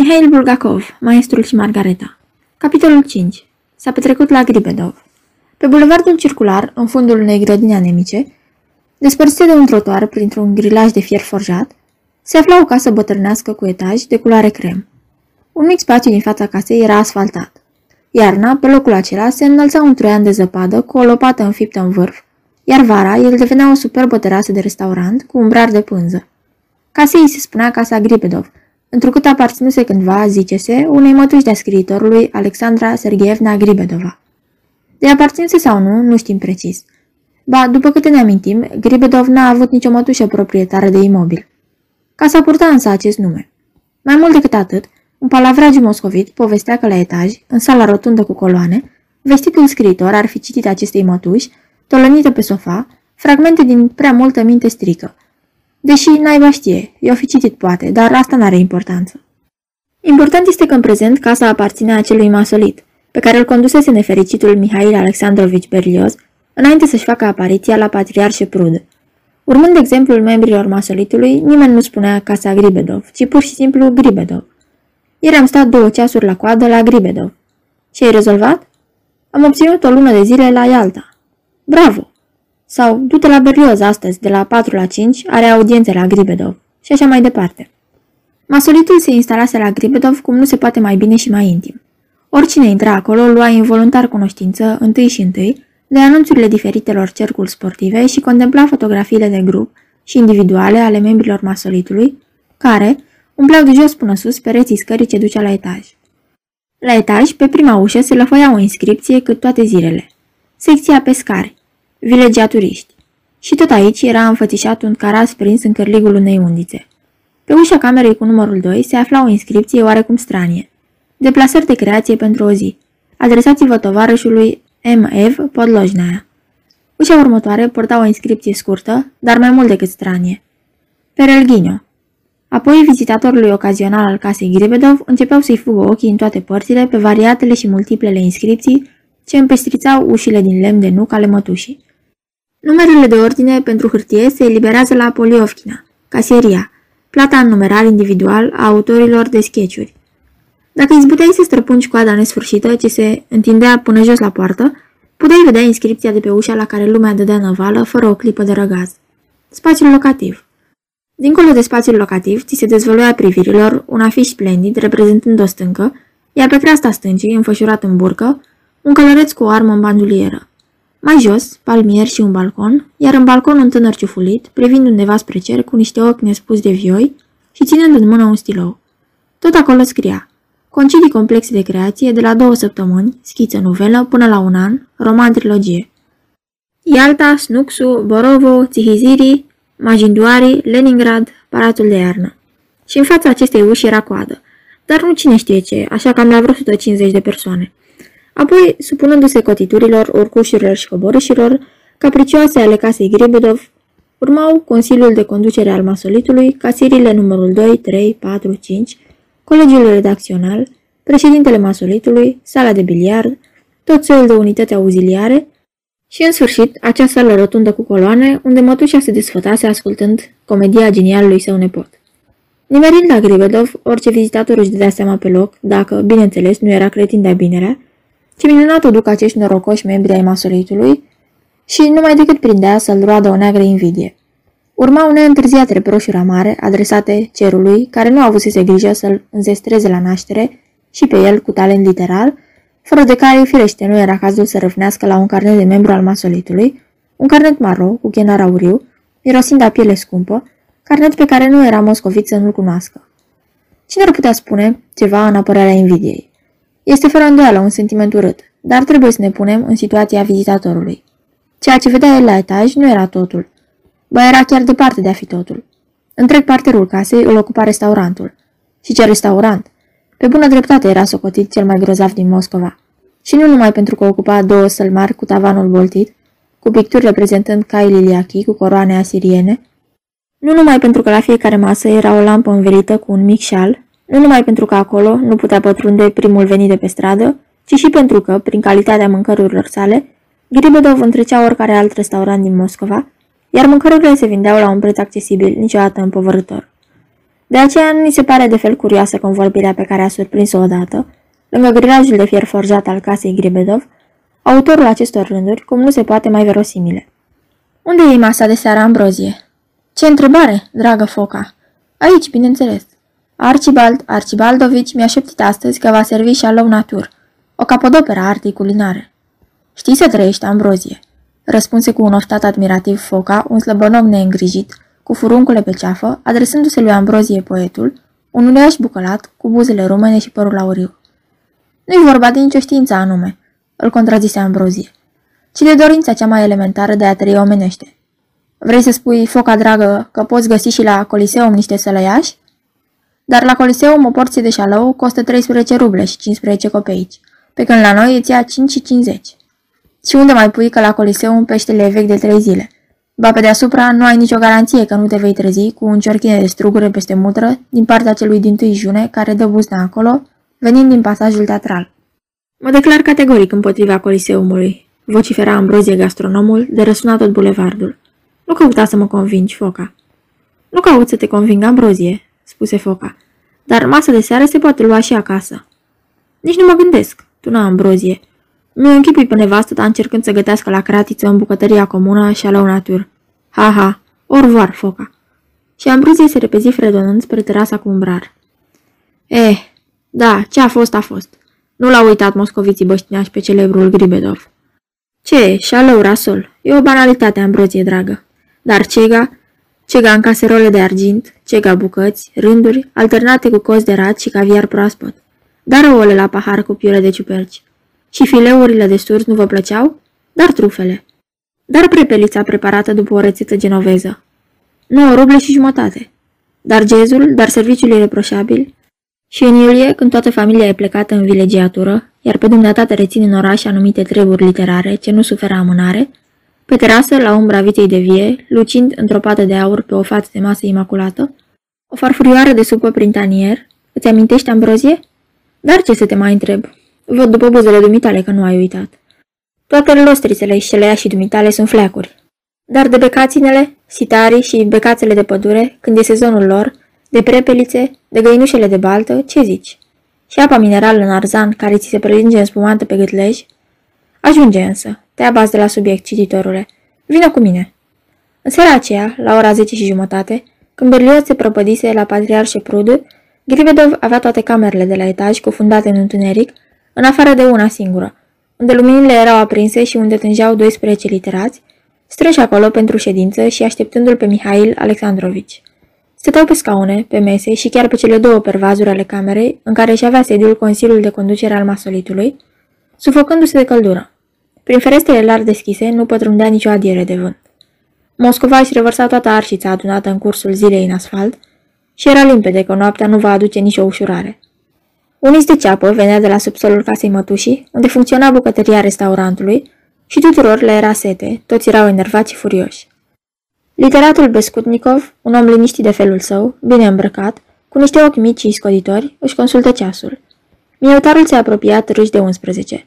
Mihail Bulgakov, Maestrul și Margareta Capitolul 5 S-a petrecut la Gribedov. Pe bulevardul circular, în fundul unei grădini anemice, despărțite de un trotuar printr-un grilaj de fier forjat, se afla o casă bătrânească cu etaj de culoare crem. Un mic spațiu din fața casei era asfaltat. Iarna, pe locul acela, se înălța un troian de zăpadă cu o lopată înfiptă în vârf, iar vara el devenea o superbă terasă de restaurant cu un brar de pânză. Casei se spunea Casa Gribedov, întrucât aparținuse cândva, zice-se, unei mătuși de-a scriitorului Alexandra Sergeevna Gribedova. De aparținuse sau nu, nu știm precis. Ba, după câte ne amintim, Gribedov n-a avut nicio mătușă proprietară de imobil. Casa purta însă acest nume. Mai mult decât atât, un palavragiu moscovit povestea că la etaj, în sala rotundă cu coloane, vestitul scriitor ar fi citit acestei mătuși, tolănită pe sofa, fragmente din prea multă minte strică. Deși naiba știe, i-o fi citit poate, dar asta n-are importanță. Important este că în prezent casa aparține acelui masolit, pe care îl condusese nefericitul Mihail Alexandrovici Berlioz, înainte să-și facă apariția la Patriarșe Prud. Urmând exemplul membrilor masolitului, nimeni nu spunea casa Gribedov, ci pur și simplu Gribedov. Ieri am stat două ceasuri la coadă la Gribedov. Ce ai rezolvat? Am obținut o lună de zile la Ialta. Bravo! Sau, du-te la Berlioz astăzi, de la 4 la 5, are audiențe la Gribedov. Și așa mai departe. Masolitul se instalase la Gribedov cum nu se poate mai bine și mai intim. Oricine intra acolo lua involuntar cunoștință, întâi și întâi, de anunțurile diferitelor cercuri sportive și contempla fotografiile de grup și individuale ale membrilor masolitului, care umpleau de jos până sus pereții scării ce ducea la etaj. La etaj, pe prima ușă, se lăfăia o inscripție cât toate zilele. Secția pescari, vilegia turiști. Și tot aici era înfățișat un caras prins în cărligul unei undițe. Pe ușa camerei cu numărul 2 se afla o inscripție oarecum stranie. Deplasări de creație pentru o zi. Adresați-vă tovarășului M. Ev Podlojnaia. Ușa următoare porta o inscripție scurtă, dar mai mult decât stranie. Perelghino. Apoi, vizitatorului ocazional al casei Gribedov începeau să-i fugă ochii în toate părțile pe variatele și multiplele inscripții ce împestrițau ușile din lemn de nuc ale mătușii. Numerele de ordine pentru hârtie se eliberează la Poliovkina, caseria, plata în numerar individual a autorilor de sketchuri. Dacă izbuteai să străpungi coada nesfârșită ce se întindea până jos la poartă, puteai vedea inscripția de pe ușa la care lumea dădea năvală fără o clipă de răgaz. Spațiul locativ Dincolo de spațiul locativ, ți se dezvăluia privirilor un afiș splendid reprezentând o stâncă, iar pe creasta stâncii, înfășurat în burcă, un călăreț cu o armă în bandulieră. Mai jos, palmier și un balcon, iar în balcon un tânăr ciufulit, privind undeva spre cer cu niște ochi nespus de vioi și ținând în mână un stilou. Tot acolo scria Concedii complexe de creație de la două săptămâni, schiță novelă, până la un an, roman trilogie. Ialta, Snuxu, Borovo, Țihiziri, Majinduari, Leningrad, Palatul de iarnă. Și în fața acestei uși era coadă, dar nu cine știe ce, așa cam la vreo 150 de persoane. Apoi, supunându-se cotiturilor, urcușurilor și coborâșilor, capricioase ale casei Gribedov, urmau Consiliul de Conducere al Masolitului, casierile numărul 2, 3, 4, 5, colegiul redacțional, președintele Masolitului, sala de biliard, tot soiul de unități auziliare și, în sfârșit, acea sală rotundă cu coloane, unde mătușa se desfătase ascultând comedia genialului său nepot. Nimerind la Gribedov, orice vizitator își dădea seama pe loc, dacă, bineînțeles, nu era cretin de-a binerea, ce minunat o duc acești norocoși membri ai masolitului și numai decât prindea să-l roadă o neagră invidie. Urmau neîntârziat reproșuri amare adresate cerului, care nu avusese grijă să-l înzestreze la naștere și pe el cu talent literar, fără de care, firește, nu era cazul să răvnească la un carnet de membru al masolitului, un carnet maro cu chenar auriu, mirosind a piele scumpă, carnet pe care nu era moscovit să nu-l cunoască. Cine ar putea spune ceva în apărarea invidiei? Este fără îndoială un sentiment urât, dar trebuie să ne punem în situația vizitatorului. Ceea ce vedea el la etaj nu era totul. Ba era chiar departe de a fi totul. Întreg parterul casei îl ocupa restaurantul. Și ce restaurant? Pe bună dreptate era socotit cel mai grozav din Moscova. Și nu numai pentru că ocupa două săli mari cu tavanul boltit, cu picturi reprezentând cai liliachi cu coroane asiriene, nu numai pentru că la fiecare masă era o lampă învelită cu un mic șal, nu numai pentru că acolo nu putea pătrunde primul venit de pe stradă, ci și pentru că, prin calitatea mâncărurilor sale, Gribedov întrecea oricare alt restaurant din Moscova, iar mâncărurile se vindeau la un preț accesibil, niciodată împovărător. De aceea nu ni se pare de fel curioasă convorbirea pe care a surprins-o odată, lângă grilajul de fier forjat al casei Gribedov, autorul acestor rânduri, cum nu se poate mai verosimile. Unde e masa de seară, Ambrozie? Ce întrebare, dragă foca! Aici, bineînțeles. Archibald Archibaldovici mi-a șeptit astăzi că va servi și alău natur, o capodoperă a artei culinare. Știi să trăiești, Ambrozie, răspunse cu un oftat admirativ foca, un slăbănog neîngrijit, cu furuncule pe ceafă, adresându-se lui Ambrozie poetul, un uriaș bucălat, cu buzele rumene și părul auriu. Nu-i vorba de nicio știință anume, îl contrazise Ambrozie, ci de dorința cea mai elementară de a trăi omenește. Vrei să spui, foca dragă, că poți găsi și la Coliseum niște sălăiași? Dar la Coliseum o porție de șalău costă 13 ruble și 15 copeici, pe când la noi îți ția 5 și 50. Și unde mai pui că la Coliseum peștele e vechi de 3 zile? Ba pe deasupra nu ai nicio garanție că nu te vei trezi cu un ciorchine de strugure peste mutră din partea celui din tâi june care dă buzna acolo, venind din pasajul teatral. Mă declar categoric împotriva Coliseumului, vocifera Ambrozie gastronomul, de răsuna tot bulevardul. Nu căuta să mă convingi, Foca. Nu caut să te conving, Ambrozie, spuse Foca, dar masa de seară se poate lua și acasă. Nici nu mă gândesc, tuna Ambrozie. Mi-o închipui pe nevastă ta încercând să gătească la cratiță în bucătăria comună și la natur. Ha, ha, orvoar, Foca. Și Ambrozie se repezi fredonând spre terasa cu umbrar. Eh, da, ce a fost, a fost. Nu l-au uitat moscoviții băștinași pe celebrul Gribedov. Ce, șalău, rasol, e o banalitate, Ambrozie, dragă. Dar cega, cega în caserole de argint, cega bucăți, rânduri, alternate cu cozi de rat și caviar proaspăt. Dar ouăle la pahar cu piure de ciuperci. Și fileurile de sturs nu vă plăceau? Dar trufele. Dar prepelița preparată după o rețetă genoveză. Nu o ruble și jumătate. Dar gezul, dar serviciul reproșabil. Și în iulie, când toată familia e plecată în vilegiatură, iar pe dumneata te rețin în oraș anumite treburi literare ce nu suferă amânare, pe terasă, la umbra vitei de vie, lucind într-o pată de aur pe o față de masă imaculată, o farfurioară de supă prin tanier, îți amintești, Ambrozie? Dar ce să te mai întreb? Văd după buzele dumitale că nu ai uitat. Toate lostrițele și celea și dumitale sunt fleacuri. Dar de becaținele, sitarii și becațele de pădure, când e sezonul lor, de prepelițe, de găinușele de baltă, ce zici? Și apa minerală în arzan care ți se prelinge în spumantă pe gâtlej? Ajunge însă, te abazi de la subiect, cititorule. Vină cu mine. În seara aceea, la ora 10 și jumătate, când Berlioz se prăpădise la Patriar și Prudu, Grivedov avea toate camerele de la etaj cufundate în întuneric, în afară de una singură, unde luminile erau aprinse și unde tângeau 12 literați, strânși acolo pentru ședință și așteptându-l pe Mihail Alexandrovici. Stăteau pe scaune, pe mese și chiar pe cele două pervazuri ale camerei, în care își avea sediul Consiliul de Conducere al Masolitului, sufocându-se de căldură. Prin ferestrele larg deschise nu pătrundea nicio adiere de vânt. Moscova își revărsa toată arșița adunată în cursul zilei în asfalt și era limpede că noaptea nu va aduce nicio ușurare. Unis de ceapă venea de la subsolul casei mătușii, unde funcționa bucătăria restaurantului, și tuturor le era sete, toți erau enervați și furioși. Literatul Bescutnikov, un om liniștit de felul său, bine îmbrăcat, cu niște ochi mici și scoditori, își consultă ceasul. Minutarul se apropia târâși de 11.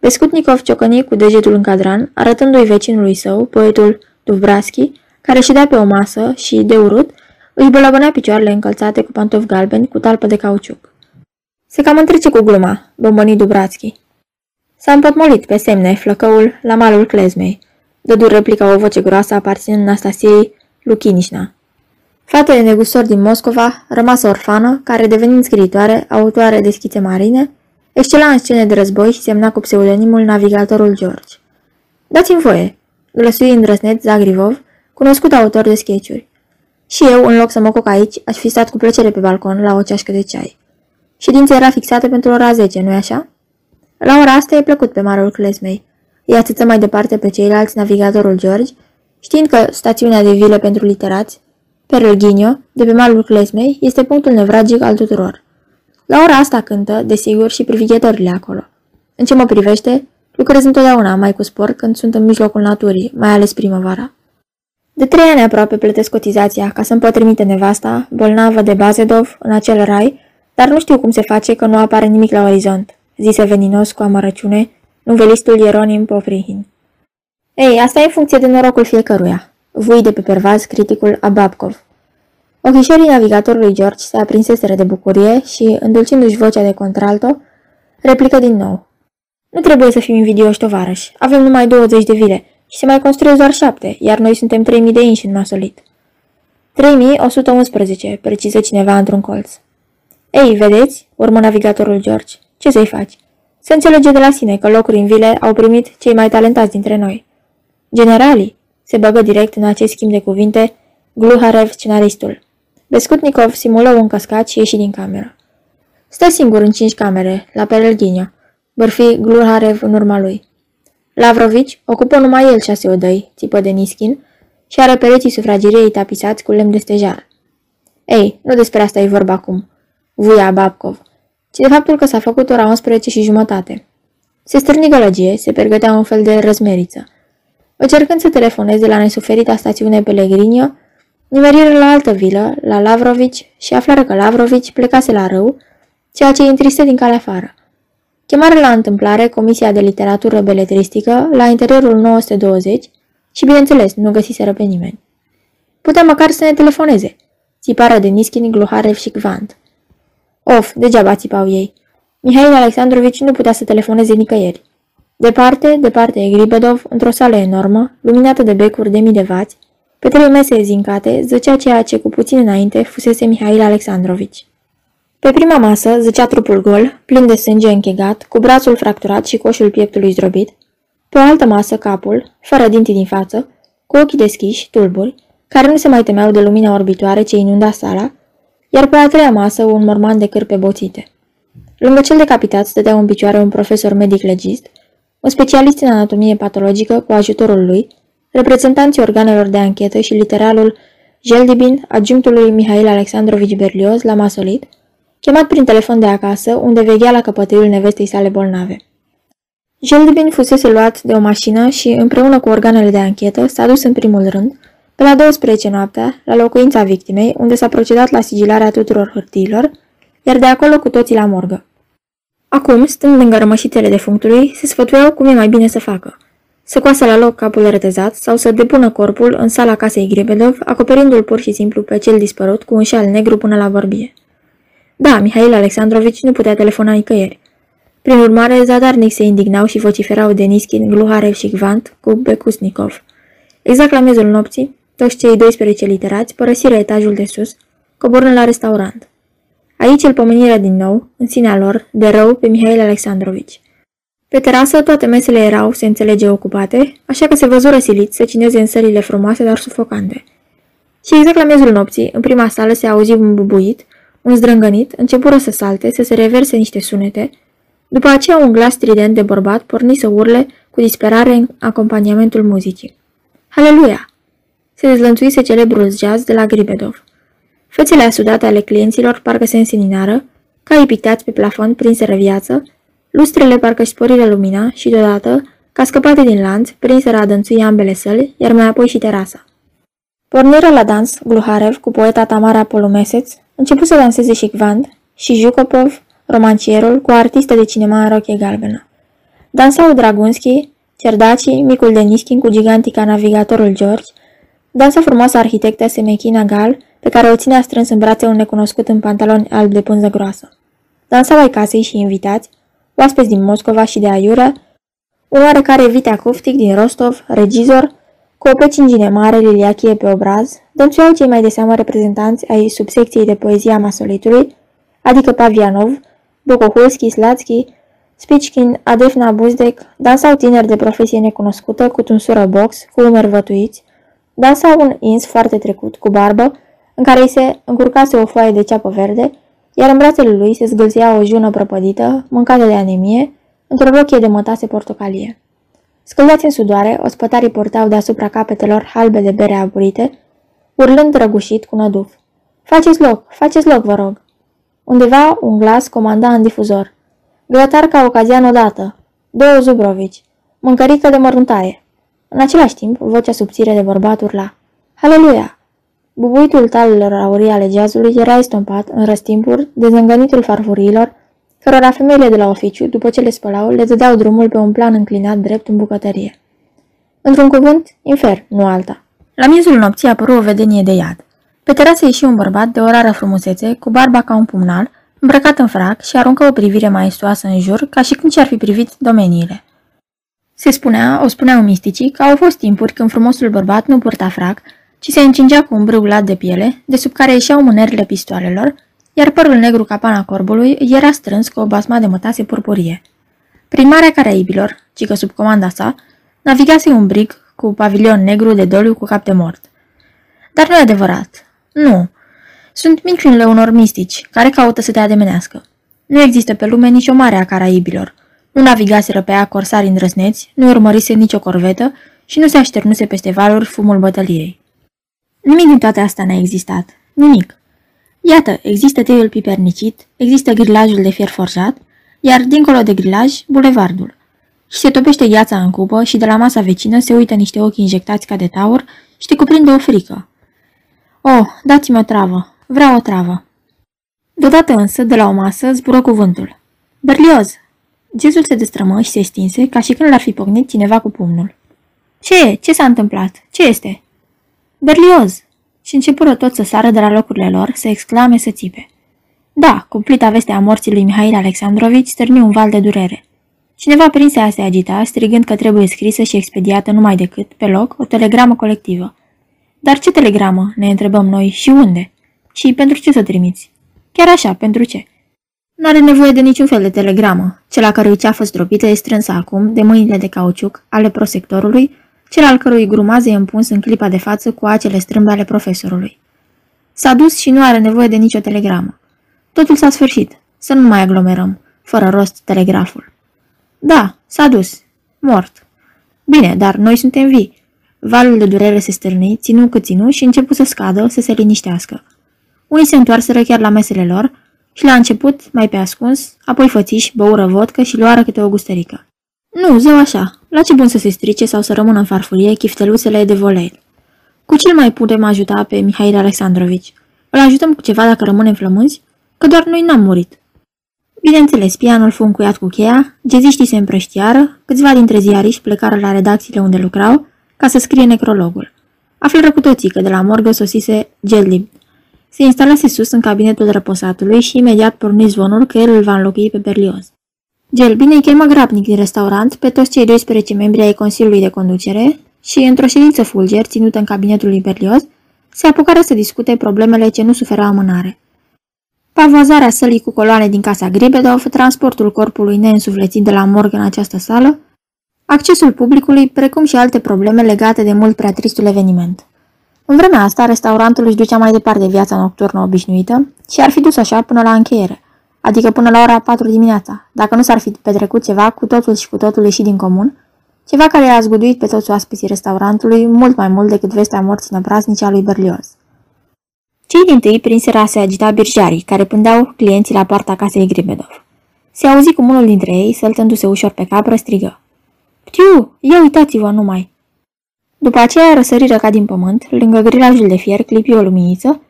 Bescutnikov ciocăni cu degetul în cadran, arătându-i vecinului său, poetul Dubravski, care ședea pe o masă și, de urât, își bălăbănea picioarele încălțate cu pantofi galbeni cu talpă de cauciuc. Se cam întrece cu gluma, bombăni Dubravski. S-a împotmolit pe semne flăcăul la malul clezmei. Dădu replica o voce groasă aparținând Anastasiei Luchinișna. Fată de negustor din Moscova, rămasă orfană, care devenind scriitoare, autoare de schițe marine, excela în scene de război și semna cu pseudonimul Navigatorul George. Dați-mi voie, glăsui îndrăsnet Zagrivov, cunoscut autor de sketchuri. Și eu, în loc să mă coc aici, aș fi stat cu plăcere pe balcon la o ceașcă de ceai. Ședința era fixată pentru ora 10, nu-i așa? La ora asta e plăcut pe marul clesmei. Îi atâță mai departe pe ceilalți navigatorul George, știind că stațiunea de vile pentru literați, Perelghinio, de pe malul clesmei, este punctul nevragic al tuturor. La ora asta cântă, desigur, și privighetorile acolo. În ce mă privește, lucrez întotdeauna mai cu sport când sunt în mijlocul naturii, mai ales primăvara. De trei ani aproape plătesc cotizația ca să-mi pot trimite nevasta, bolnavă de Bazedov, în acel rai, dar nu știu cum se face că nu apare nimic la orizont, zise veninos cu amărăciune, nuvelistul Ieronim Povrihin. Ei, asta e în funcție de norocul fiecăruia, vui de pe pervaz criticul Ababkov. Ochișorii navigatorului George se aprinseseră de bucurie și, îndulcindu-și vocea de contralto, replică din nou. Nu trebuie să fim invidioși, tovarăși. Avem numai 20 de vile și se mai construiesc doar șapte, iar noi suntem 3000 de inși în masolit. 3111, preciză cineva într-un colț. Ei, vedeți, urmă navigatorul George, ce să-i faci? Se înțelege de la sine că locuri în vile au primit cei mai talentați dintre noi. Generalii, se băgă direct în acest schimb de cuvinte Gluharev, scenaristul. Bescutnikov simulă un cascat și ieși din cameră. Stă singur în cinci camere, la Perelghinio. Bărfi Gluharev în urma lui. Lavrovici ocupă numai el șase odăi, țipă de Niskin, și are pereții sufrageriei tapisați cu lemn de stejar. Ei, nu despre asta e vorba acum, vuia Babkov, ci de faptul că s-a făcut ora 11 și jumătate. Se stârni gălăgie, se pregătea un fel de răzmeriță. Încercând să telefoneze la nesuferita stațiune Pelegrinio, nimeriră la altă vilă, la Lavrovici, și aflară că Lavrovici plecase la râu, ceea ce îi întristă din calea afară. Chemare la întâmplare Comisia de Literatură Beletristică la interiorul 920 și, bineînțeles, nu găsiseră pe nimeni. Putea măcar să ne telefoneze, țipară de Niskin, Gluharev și Kvant. Of, degeaba țipau ei. Mihail Alexandrovici nu putea să telefoneze nicăieri. Departe, departe Gribedov, într-o sală enormă, luminată de becuri de mii de vați, pe trei mese zincate, zăcea ceea ce cu puțin înainte fusese Mihail Alexandrovici. Pe prima masă zăcea trupul gol, plin de sânge închegat, cu brațul fracturat și coșul pieptului zdrobit. Pe o altă masă capul, fără dinții din față, cu ochii deschiși, tulburi, care nu se mai temeau de lumina orbitoare ce inunda sala, iar pe a treia masă un morman de cârpe boțite. Lângă cel decapitat stătea în picioare un profesor medic legist, un specialist în anatomie patologică cu ajutorul lui, reprezentanții organelor de anchetă și literalul Jeldibin, adjunctului Mihail Alexandrovici Berlioz, la Masolit, chemat prin telefon de acasă, unde veghea la căpătâiul nevestei sale bolnave. Jeldibin fusese luat de o mașină și, împreună cu organele de anchetă, s-a dus în primul rând, pe la 12 noaptea, la locuința victimei, unde s-a procedat la sigilarea tuturor hârtiilor, iar de acolo cu toții la morgă. Acum, stând lângă rămășitele defunctului, se sfătuiau cum e mai bine să facă. Să coasă la loc capul retezat sau să depună corpul în sala casei Grebedov, acoperindu-l pur și simplu pe cel dispărut cu un șal negru până la vorbie. Da, Mihail Alexandrovici nu putea telefona nicăieri. Prin urmare, zadarnic se indignau și vociferau Deniskin, Gluharev și Gvant cu Bekusnikov. Exact la miezul nopții, toți cei 12 literați părăsiră etajul de sus, coborând la restaurant. Aici îl pomeniră din nou, în sinea lor, de rău pe Mihail Alexandrovici. Pe terasă toate mesele erau, se înțelege, ocupate, așa că se văzură silit să cineze în sălile frumoase, dar sufocante. Și exact la miezul nopții, în prima sală se auzi un bubuit, un zdrângănit, începură să salte, să se reverse niște sunete, după aceea un glas strident de bărbat porni să urle cu disperare în acompaniamentul muzicii. Haleluia! Se dezlănțuise celebrul jazz de la Gribedov. Fețele asudate ale clienților parcă se înseninară, caii pictați pe plafon prinseră viață, lustrele parcă sporiră lumina și deodată, ca scăpate din lanț, prinseră adânțui ambele săli, iar mai apoi și terasa. Porniră la dans Gluharev cu poeta Tamara Polomeseț, început să danseze și Kvand și Jukopov, romancierul, cu artistă de cinema în rochie galbenă. Dansau Dragunski, Cerdaci, micul Deniskin cu gigantica navigatorul George, dansa frumoasa arhitectă Semechina Gal, pe care o ținea strâns în brațe un necunoscut în pantaloni alb de pânză groasă. Dansau ai casei și invitați, oaspeți din Moscova și de Aiură, un oarecare Vitea Cuftic din Rostov, regizor, cu o pecingine mare liliachie pe obraz, dănțuiau cei mai de seamă reprezentanți ai subsecției de poezia masolitului, adică Pavianov, Bokohulski, Slatski, Spichkin, Adefna Buzdec, dansau tineri de profesie necunoscută cu tunsură box, cu umeri vătuiți, dansau un ins foarte trecut, cu barbă, în care îi se încurcase o foaie de ceapă verde, iar în brațele lui se zgâlția o jună prăpădită, mâncată de anemie, într-o rochie de mătase portocalie. Scăldați în sudoare, ospătarii portau deasupra capetelor halbe de bere aburite, urlând răgușit cu năduf. Faceți loc, faceți loc, vă rog! Undeva un glas comanda în difuzor. Grătar ca ocazian odată. Două Zubrovici. Mâncărică de măruntaie. În același timp, vocea subțire de bărbat urla. Haleluia! Bubuitul talelor aurii ale jazzului era estompat, în răstimpuri, de zângănitul farfuriilor, cărora femeile de la oficiu, după ce le spălau, le dădeau drumul pe un plan înclinat drept în bucătărie. Într-un cuvânt, infer, nu alta. La miezul nopții apăru o vedenie de iad. Pe terasă ieși un bărbat de o rară frumusețe, cu barba ca un pumnal, îmbrăcat în frac și aruncă o privire maestuoasă în jur, ca și când și-ar fi privit domeniile. Se spunea, o spuneau misticii, că au fost timpuri când frumosul bărbat nu purta frac, ci se încingea cu un brâu lat de piele, de sub care ieșeau mânerile pistoalelor, iar părul negru ca pana corbului era strâns cu o basma de mătase purpurie. Prin Marea Caraibilor, ci că sub comanda sa, navigase un brig cu pavilion negru de doliu cu cap de mort. Dar nu e adevărat. Nu. Sunt minciunile unor mistici, care caută să te ademenească. Nu există pe lume nicio mare a Caraibilor. Nu navigaseră pe ea corsari îndrăsneți, nu urmărise nicio corvetă și nu se așternuse peste valuri fumul bătăliei. Nimic din toate astea n-a existat. Nimic. Iată, există teiul pipernicit, există grilajul de fier forjat, iar dincolo de grilaj, bulevardul. Și se topește gheața în cupă și de la masa vecină se uită niște ochi injectați ca de taur și te cuprinde o frică. Oh, dați-mi o travă. Vreau o travă. Deodată însă, de la o masă, zbură cuvântul. Berlioz! Gezul se destrămă și se stinse, ca și când l-ar fi pocnit cineva cu pumnul. Ce e? Ce s-a întâmplat? Ce este? Berlioz! Și începură tot să sară de la locurile lor, să exclame, să țipe. Da, cumplita vestea morții lui Mihail Alexandrovici stârni un val de durere. Cineva prinse a se agita, strigând că trebuie scrisă și expediată numai decât, pe loc, o telegramă colectivă. Dar ce telegramă? Ne întrebăm noi. Și unde? Și pentru ce să trimiți? Chiar așa, pentru ce? N-are nevoie de niciun fel de telegramă. Cel a cărui ceafă zdrobită e strânsă acum de mâinile de cauciuc ale prosectorului, cel al cărui grumaz e împuns în clipa de față cu acele strâmbe ale profesorului. S-a dus și nu are nevoie de nicio telegramă. Totul s-a sfârșit. Să nu mai aglomerăm. Fără rost telegraful. Da, s-a dus. Mort. Bine, dar noi suntem vii. Valul de durere se stârni, ținu cât ținu și începu să scadă, să se liniștească. Unii se întoarseră chiar la mesele lor și la început, mai pe ascuns, apoi fățiși, băură vodcă și luară câte o gustărică. Nu, zău așa, la ce bun să se strice sau să rămână în farfurie chifteluțele de volei. Cu ce mai putem ajuta pe Mihail Alexandrovici? Îl ajutăm cu ceva dacă rămânem flămânzi? Că doar noi n-am murit. Bineînțeles, pianul fu încuiat cu cheia, geziștii se împrăștiară, câțiva dintre ziariști plecară la redacțiile unde lucrau ca să scrie necrologul. Află cu toții că de la morgă sosise Gelib. Se instalase sus în cabinetul răposatului și imediat porni zvonul că el îl va înlocui pe Berlioz. Gel bine îi chemă grabnic din restaurant pe toți cei 12 membri ai Consiliului de Conducere și, într-o ședință fulger ținută în cabinetul lui Berlioz, se apucară să discute problemele ce nu suferă amânare. Pavozarea sălii cu coloane din casa Gribedov, transportul corpului neînsuflețit de la morgă în această sală, accesul publicului, precum și alte probleme legate de mult prea tristul eveniment. În vremea asta, restaurantul își ducea mai departe viața nocturnă obișnuită și ar fi dus așa până la încheiere, adică până la ora 4 dimineața, dacă nu s-ar fi petrecut ceva cu totul și cu totul ieșit din comun, ceva care i-a zguduit pe toți oaspeții restaurantului mult mai mult decât vestea morții năpraznice a lui Berlioz. Cei din tâi prinseră a se agita birjarii, care pândeau clienții la poarta casei Gribedov. Se auzi cum unul dintre ei, săltându-se ușor pe capră, strigă. Ptiu, ia uitați-vă numai! După aceea răsăriră ca din pământ, lângă grilajul de fier clipi o luminiță,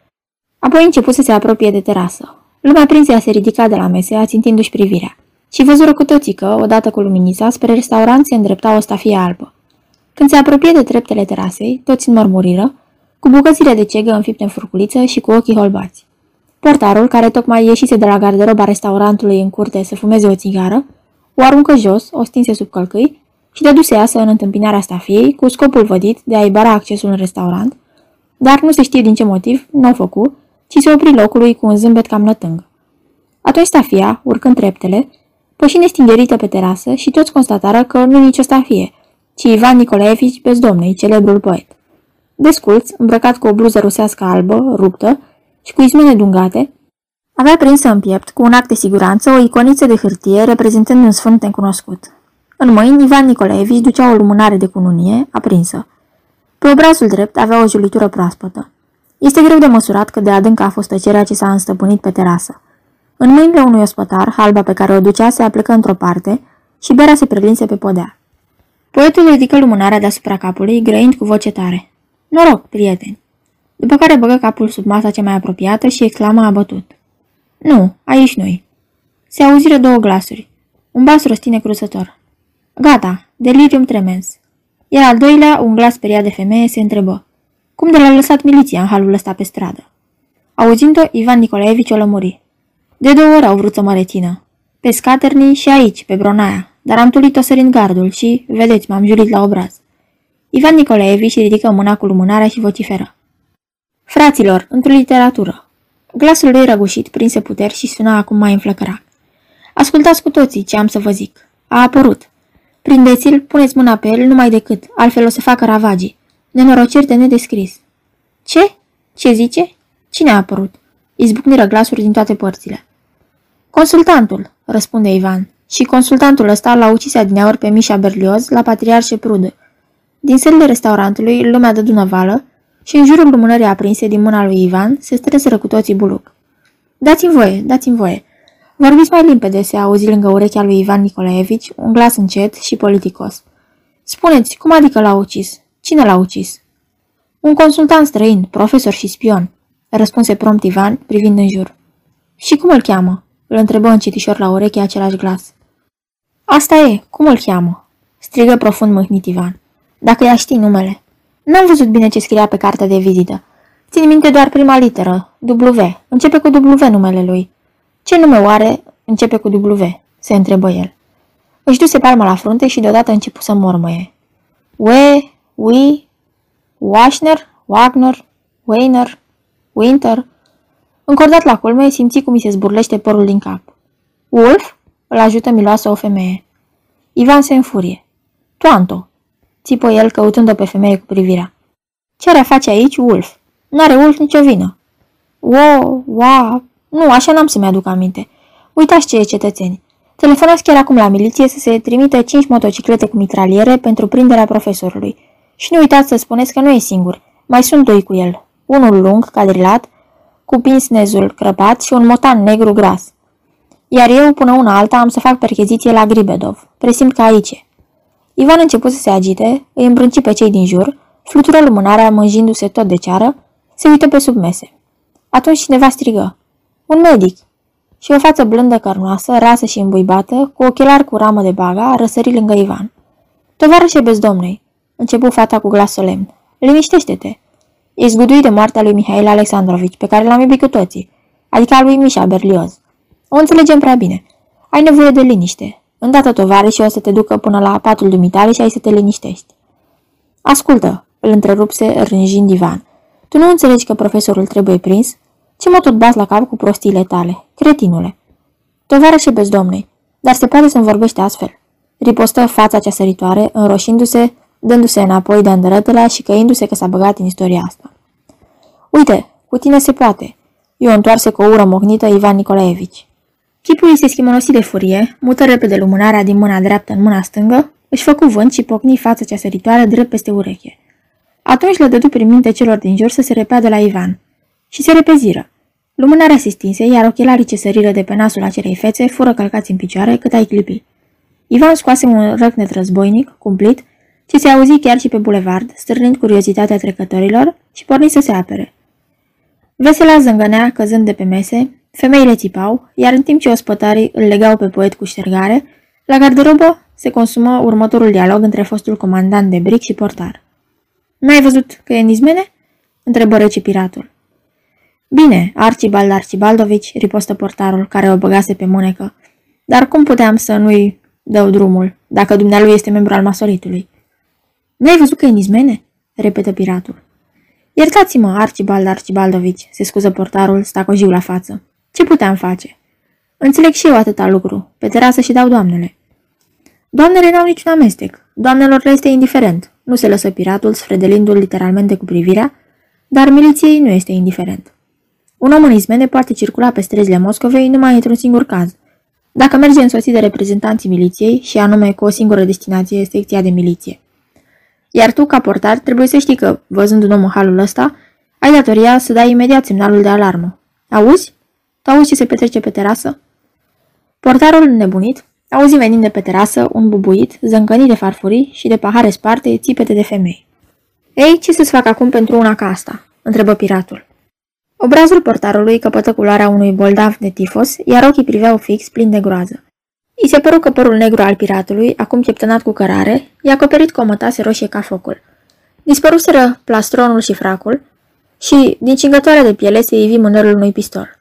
apoi început să se apropie de terasă. Lumea prinsea se ridica de la mese, ațintindu-și privirea. Și văzură cu toții că, odată cu luminița, spre restaurant se îndrepta o stafie albă. Când se apropie de treptele terasei, toți înmărmuriră, cu bucățile de cegă înfipte în furculiță și cu ochii holbați. Portarul, care tocmai ieșise de la garderoba restaurantului în curte să fumeze o țigară, o aruncă jos, o stinse sub călcâi și dăduse asă în întâmpinarea stafiei cu scopul vădit de a-i bara accesul în restaurant, dar nu se știe din ce motiv, nu o făcu, ci se opri locului cu un zâmbet cam nătâng. Atunci stafia, urcând treptele, păși nestingerită pe terasă și toți constatară că nu nicio stafie, ci Ivan Nicolaevici Bezdomnei, celebrul poet. Desculț, îmbrăcat cu o bluză rusească albă, ruptă și cu izmene dungate, avea prinsă în piept, cu un act de siguranță, o iconiță de hârtie reprezentând un sfânt necunoscut. În mâini, Ivan Nicolaevici ducea o lumânare de cununie, aprinsă. Pe obrazul drept avea o julitură proaspătă. Este greu de măsurat cât de adâncă a fost tăcerea ce s-a înstăpânit pe terasă. În mâinile unui ospătar, halba pe care o ducea se aplecă într-o parte și berea se prelinse pe podea. Poetul ridică lumânarea deasupra capului, grăind cu voce tare. Noroc, prieteni! După care băgă capul sub masa cea mai apropiată și exclamă abătut. Nu, aici nu-i. Se auziră două glasuri. Un bas rostine cruzător. Gata, delirium tremens. Iar al doilea, un glas speriat de femeie, se întrebă. Cum de l-a lăsat miliția în halul ăsta pe stradă? Auzind-o, Ivan Nicolaevici o lămuri. De două ori au vrut să mă rețină. Pe scaterni și aici, pe Bronaia, dar am tulit-o sărind gardul și, vedeți, m-am jurit la obraz. Ivan Nicolaevici ridică mâna cu lumânarea și vociferă. Fraților, într-o literatură. Glasul lui răgușit prinse puteri și suna acum mai înflăcărat. Ascultați cu toții ce am să vă zic. A apărut. Prindeți-l, puneți mâna pe el numai decât, altfel o să facă ravagii. Nenorociri de nedescris. Ce? Ce zice? Cine a apărut? Izbucniră glasuri din toate părțile. Consultantul, răspunde Ivan. Și consultantul ăsta l-a ucis adineaori pe Mișa Berlioz la Patriarșe Prudă. Din sălile restaurantului, lumea dă dunăvală și în jurul lumânării aprinse din mâna lui Ivan se strânseră cu toții buluc. Dați-mi voie, dați-mi voie. Vorbiți mai limpede, se auzi lângă urechea lui Ivan Nicolaevici, un glas încet și politicos. Spuneți, cum adică l-a ucis? Cine l-a ucis? Un consultant străin, profesor și spion, răspunse prompt Ivan, privind în jur. Și cum îl cheamă? Îl întrebă încetișor la ureche același glas. Asta e, cum îl cheamă? strigă profund mâhnit Ivan. Dacă ea știi numele. N-am văzut bine ce scria pe cartea de vizită. Țin minte doar prima literă, W. Începe cu W numele lui. Ce nume oare începe cu W? se întrebă el. Își duse palma la frunte și deodată a început să mormăie. We, we, Washner, Wagner, Weiner, Winter. Încordat la culme, simți cum îi se zburlește părul din cap. Wolf? Îl ajută miloasă o femeie. Ivan se înfurie. Toanto, țipă el căutând-o pe femeie cu privirea. Ce are a face aici Wolf? N-are Wolf nicio vină. O, wa, nu, așa n-am să-mi aduc aminte. Uitați ce e cetățeni. Telefonați chiar acum la miliție să se trimită cinci motociclete cu mitraliere pentru prinderea profesorului. Și nu uitați să spuneți că nu e singur. Mai sunt doi cu el. Unul lung, cadrilat, cu pinsnezul crăpat și un motan negru gras. Iar eu, până una alta, am să fac percheziție la Gribedov. Presimt ca aici. Ivan a început să se agite, îi îmbrânci pe cei din jur, flutură lumânarea mânjindu-se tot de ceară, se uită pe sub mese. Atunci cineva strigă. Un medic. Și o față blândă cărnoasă, rasă și îmbuibată, cu ochelari cu ramă de baga, răsări lângă Ivan. Tovarășe bezdomnei, începu fata cu glas solemn. Liniștește-te. E zguduit de moartea lui Mihail Alexandrovici, pe care l-am iubit cu toții, adică a lui Mișa Berlioz. O înțelegem prea bine. Ai nevoie de liniște. Îndată tovare și o să te ducă până la patul dumitale și ai să te liniștești. Ascultă, îl întrerupse rânjind Ivan. Tu nu înțelegi că profesorul trebuie prins? Ce mă tot bați la cap cu prostiile tale, cretinule? Tovarășe bezdomnei, dar se poate să-mi vorbește astfel. Ripostă fața cea săritoare, înroșindu-se, dându-se înapoi de îndărătele și căindu-se că s-a băgat în istoria asta. Uite, cu tine se poate. Eu întoarse cu o ură mocnită Ivan Nicolaevici. Chipul îi se schimonosi de furie, mută repede lumânarea din mâna dreaptă în mâna stângă, își făcu vânt și pocni fața cea săritoare drept peste ureche. Atunci le dădu prin minte celor din jur să se repeadă la Ivan. Și se repeziră. Lumânarea se stinse, iar ochelarii ce săriră de pe nasul acelei fețe fură călcați în picioare cât ai clipi. Ivan scoase un răcnet războinic, cumplit, ce se auzi chiar și pe bulevard, stârnind curiozitatea trecătorilor și porni să se apere. Vesela zângănea căzând de pe mese, femeile țipau, iar în timp ce ospătarii îl legau pe poet cu ștergare, la garderobă se consumă următorul dialog între fostul comandant de bric și portar. N-ai văzut că e nizmene?" întrebă rece piratul. Bine, Archibald Archibaldovici, ripostă portarul, care o băgase pe mânecă. Dar cum puteam să nu-i dau drumul, dacă dumnealui este membru al masoritului? N-ai văzut că e nizmene? repetă piratul. Iertați-mă, Archibald Archibaldovici, se scuză portarul, stacojiu la față. Ce puteam face? Înțeleg și eu atâta lucru. Pe terasă și dau doamnele. Doamnele n-au niciun amestec. Doamnelor le este indiferent. Nu se lăsă piratul, sfredelindu-l literalmente cu privirea, dar miliției nu este indiferent. Un om în izmene poate circula pe străzile Moscovei numai într-un singur caz. Dacă merge însoțit de reprezentanții miliției și anume cu o singură destinație, secția de miliție. Iar tu, ca portar, trebuie să știi că, văzând un om în halul ăsta, ai datoria să dai imediat semnalul de alarmă. Auzi? Tu auzi ce se petrece pe terasă? Portarul nebunit auzi venind de pe terasă un bubuit, zâncănit de farfurii și de pahare sparte, țipete de femei. Ei, ce să-ți fac acum pentru una ca asta?" întrebă piratul. Obrazul portarului căpătă culoarea unui boldav de tifos, iar ochii priveau fix, plin de groază. I se păru că părul negru al piratului, acum cheptănat cu cărare, i-a acoperit cu o mătase roșie ca focul. Dispăruseră plastronul și fracul și, din cingătoarea de piele, se ivi mânerul unui pistol.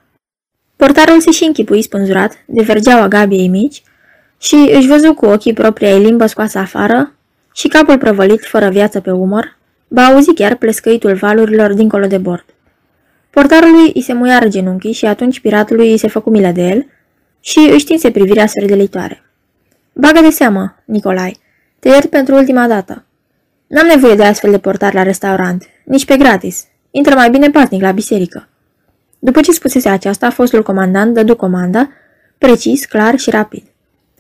Portarul se și închipui spânzurat de vergeaua gabiei mici și își văzu cu ochii propria ei limbă scoasă afară și capul prăvălit fără viață pe umăr, ba auzi chiar plescăitul valurilor dincolo de bord. Portarului îi se muiară genunchii și atunci piratului îi se făcu milă de el și își tinse privirea sferdeleitoare. Bagă de seamă, Nicolai, te iert pentru ultima dată. N-am nevoie de astfel de portar la restaurant, nici pe gratis. Intră mai bine patnic la biserică. După ce spusese aceasta, fostul comandant dădu comanda, precis, clar și rapid.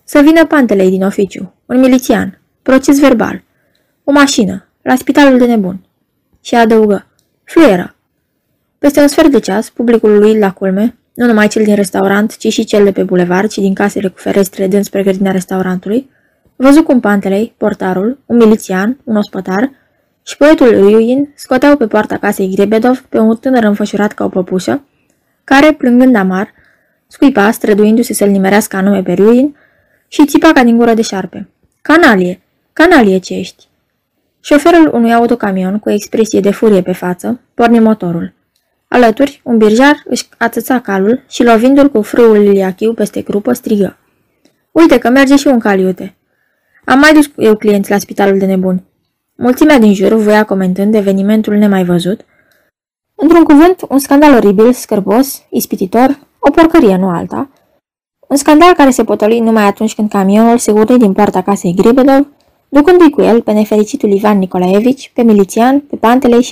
Să vină pantelei din oficiu, un milițian, proces verbal, o mașină, la spitalul de nebun. Și adăugă, fluieră. Peste un sfert de ceas, publicul lui la culme, nu numai cel din restaurant, ci și cel de pe bulevard și din casele cu ferestre dând spre grădina restaurantului, văzu cum pantelei, portarul, un milițian, un ospătar și poetul Iuin scoteau pe poarta casei Grebedov pe un tânăr înfășurat ca o păpușă, care, plângând amar, scuipa, străduindu-se să-l nimerească anume pe Ruin și țipa ca din gură de șarpe. Canalie! Canalie ce ești! Șoferul unui autocamion, cu expresie de furie pe față, porni motorul. Alături, un birjar își atâța calul și lovindu-l cu frâul liliachiu peste crupă, strigă. Uite că merge și un cal, iute. Am mai dus eu clienți la spitalul de nebuni. Mulțimea din jur voia comentând evenimentul nemai văzut. Într-un cuvânt, un scandal oribil, scârbos, ispititor, o porcărie, nu alta. Un scandal care se potoli numai atunci când camionul se urni din poarta casei Gribedov, ducându-i cu el pe nefericitul Ivan Nicolaevici, pe milițian, pe pantele și